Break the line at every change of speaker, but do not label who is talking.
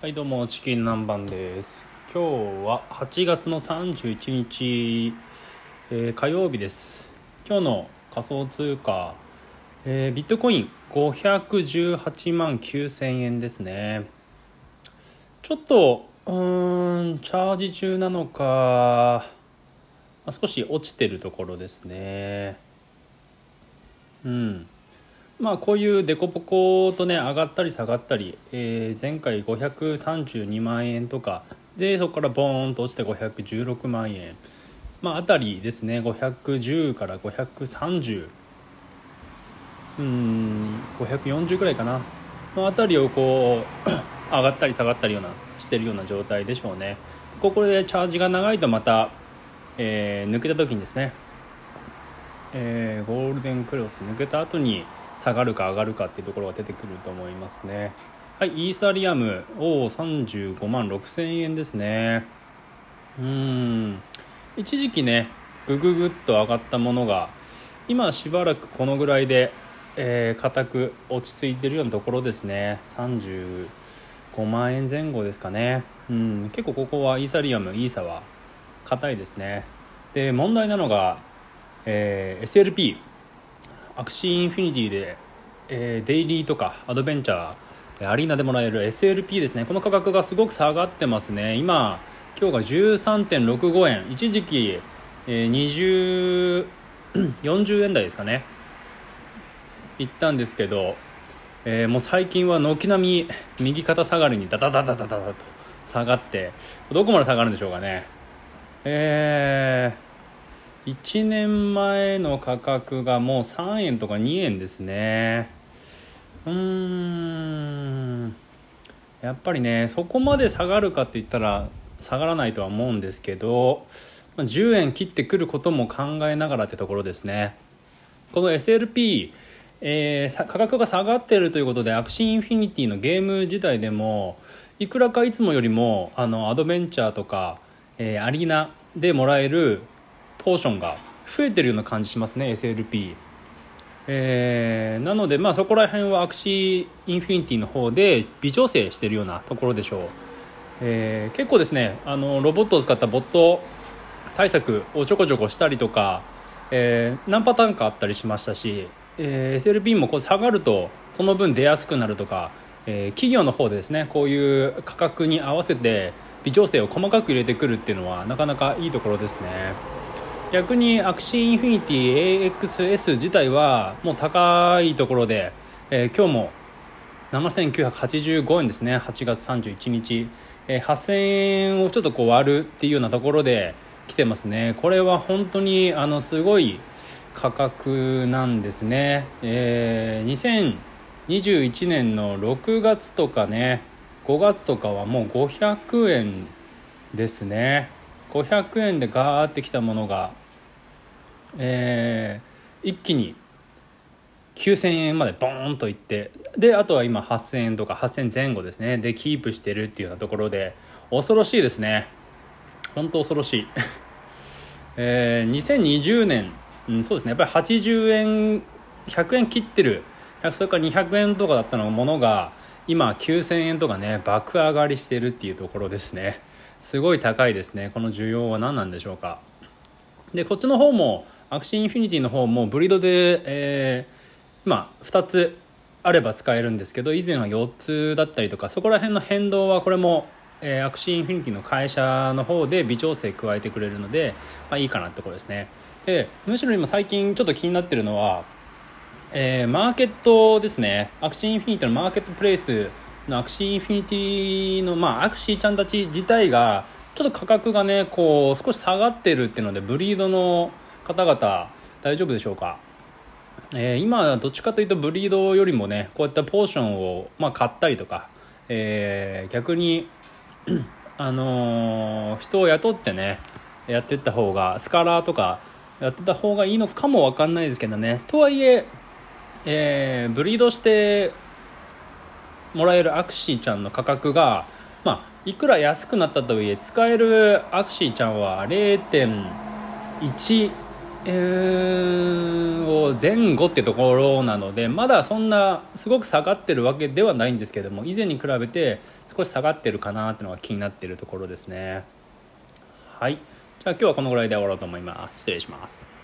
はいどうもチキン南蛮です。今日は8月の31日、えー火曜日です。今日の仮想通貨、えービットコイン518万9000円ですね。ちょっとうんチャージ中なのか、ま少し落ちてるところですね。うん。まあこういうデコポコとね上がったり下がったり、えー前回532万円とかでそこからボーンと落ちて516万円。まああたりですね510から530うん540ぐらいかな。のあたりをこう 上がったり下がったりようなしてるような状態でしょうね。ここでチャージが長いとまた、えー抜けた時にですねえーゴールデンクロス抜けた後に下がるか上がるかっていうところが出てくると思いますね。はいイーサリアム。を35万6000円ですね。うん。一時期ねグググっと上がったものが今しばらくこのぐらいでえー硬く落ち着いてるようなところですね。35万円前後ですかね。うん。結構ここはイーサリアムイーサは硬いですね。で問題なのがえー SLP アクシーインフィニティで、えーデイリーとかアドベンチャーアリーナでもらえる SLP ですね。この価格がすごく下がってますね。今今日が13.65円。一時期、えー20 40円台ですかね。行ったんですけど、えーもう最近は軒並み右肩下がりにダダダダダダダと下がってどこまで下がるんでしょうかね。えー1年前の価格がもう3円とか2円ですね。うーん。やっぱりねそこまで下がるかって言ったら下がらないとは思うんですけど10円切ってくることも考えながらってところですね。この SLP、えー価格が下がっているということでアクシーインフィニティのゲーム自体でもいくらかいつもよりもあのアドベンチャーとか、えーアリーナでもらえるポーションが増えてるような感じしますね SLP、えーなのでまあそこら辺はアクシーインフィニティの方で微調整してるようなところでしょう、えー結構ですねあのロボットを使ったボット対策をちょこちょこしたりとか、えー何パターンかあったりしましたし、えー SLP もこう下がるとその分出やすくなるとか、えー企業の方でですねこういう価格に合わせて微調整を細かく入れてくるっていうのはなかなかいいところですね。逆にアクシーインフィニティ AXS 自体はもう高いところで、えー今日も7985円ですね。8月31日、えー8000円をちょっとこう割るっていうようなところで来てますね。これは本当にあのすごい価格なんですね、えー2021年の6月とかね。5月とかはもう500円ですね。500円でガーってきたものが、えー一気に9000円までボーンといってであとは今8000円とか8000前後ですね。でキープしてるっていうようなところで恐ろしいですね。本当恐ろしい、えー2020年、うん、そうですね。やっぱり80円100円切ってる。それから200円とかだったのものが今9000円とかね爆上がりしてるっていうところですね。すごい高いですね。この需要は何なんでしょうか。でこっちの方もアクシーインフィニティの方もブリードで、えーまあ2つあれば使えるんですけど以前は4つだったりとかそこら辺の変動はこれも、えーアクシーインフィニティの会社の方で微調整加えてくれるので、まあ、いいかなってところですね。でむしろ今最近ちょっと気になってるのはえーマーケットですね。アクシーインフィニティのマーケットプレイスのアクシーインフィニティの、まあ、アクシーちゃんたち自体がちょっと価格がねこう少し下がってるっていうのでブリードの方々大丈夫でしょうか、えー今はどっちかというとブリードよりもねこういったポーションを、まあ、買ったりとか、えー逆にあのー人を雇ってねやってった方がスカラーとかやってた方がいいのかもわかんないですけどね。とはいええーブリードしてもらえるアクシーちゃんの価格が、まあ、いくら安くなったとはいえ使えるアクシーちゃんは0.1えー、を前後ってところなのでまだそんなすごく下がってるわけではないんですけども以前に比べて少し下がってるかなっていうのが気になってるところですね。はい。じゃあ今日はこのぐらいで終わろうと思います。失礼します。